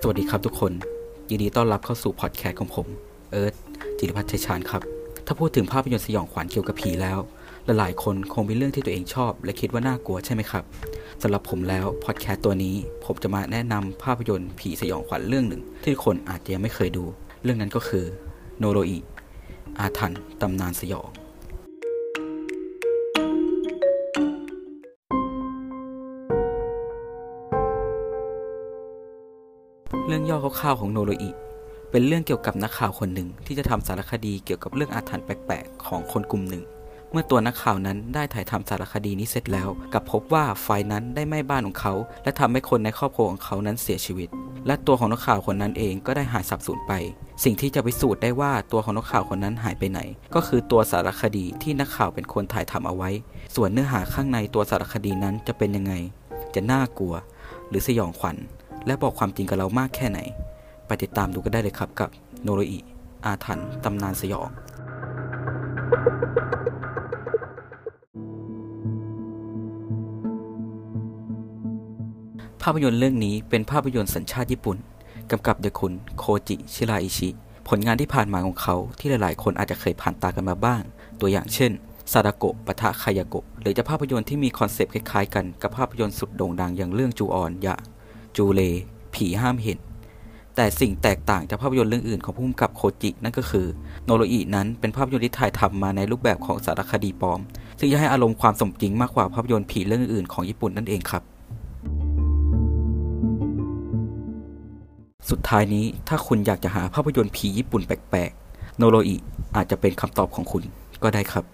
สวัสดีครับทุกคน ยินดีต้อนรับเข้าสู่พอดแคสต์ของผม เอิร์ธจิรพัฒน์ชัยชาญครับ ถ้าพูดถึงภาพยนตร์สยองขวัญเกี่ยวกับผีแล้วหลายๆคนคงมีเรื่องที่ตัวเองชอบ และคิดว่าน่ากลัวใช่ไหมครับสำหรับผมแล้วพอดแคสต์ตัวนี้ ผมจะมาแนะนำภาพยนตร์ผีสยองขวัญเรื่องหนึ่ง ที่คนอาจจะยังไม่เคยดู เรื่องนั้นก็คือโนโรอิอาถรรพ์ตำนานสยอง เรื่องย่อคร่าวๆของโนโรอิ เป็นเรื่องเกี่ยวกับนักข่าวคนหนึ่งที่จะทำสารคดีเกี่ยวกับเรื่องอาถรรพ์แปลกๆ ของคนกลุ่มหนึ่ง เมื่อตัวนักข่าวนั้นได้ถ่ายทำสารคดีนี้เสร็จแล้วกับพบว่าไฟนั้นได้ไหม้บ้านของเขา และทำให้คนในครอบครัวของเขานั้นเสียชีวิต และตัวของนักข่าวคนนั้นเองก็ได้หายสับสูญไป สิ่งที่จะพิสูจน์ได้ว่าตัวของนักข่าวคนนั้นหายไปไหน ก็คือตัวสารคดีที่นักข่าวเป็นคนถ่ายทำเอาไว้ ส่วนเนื้อหาข้างในตัวสารคดีนั้นจะเป็นยังไง จะน่ากลัว หรือสยองขวัญ และบอกความจริงกับเรามากแค่ไหน ไปติดตามดูกันได้เลยครับกับโนโรอิอาถรรพ์ตำนานสยองภาพยนตร์เรื่องนี้เป็นภาพยนตร์สัญชาติญี่ปุ่น กำกับโดยคุณโคจิชิราอิชิ ผลงานที่ผ่านมาของเขาที่หลายๆ คนอาจจะเคยผ่านตากันมาบ้าง ตัวอย่างเช่นซาดาโกะปะทะคายาโกะ หรือจะภาพยนตร์ที่มี concept คล้ายๆกันกับภาพยนตร์สุดโด่งดังอย่างเรื่องจูออนยะ จูเล ผีห้ามเห็น แต่สิ่งแตกต่างจากภาพยนตร์เรื่องอื่นของผู้กำกับโคจิ นั่นก็คือ โนโรอินั้นเป็นภาพยนตร์ที่ถ่ายทำมาในรูปแบบของสารคดีปลอม ซึ่งจะให้อารมณ์ความสมจริงมากกว่าภาพยนตร์ผีเรื่องอื่นของญี่ปุ่นนั่นเองครับ สุดท้ายนี้ถ้าคุณอยากจะหาภาพยนตร์ผีญี่ปุ่นแปลกๆ โนโรอิอาจจะเป็นคำตอบของคุณก็ได้ครับ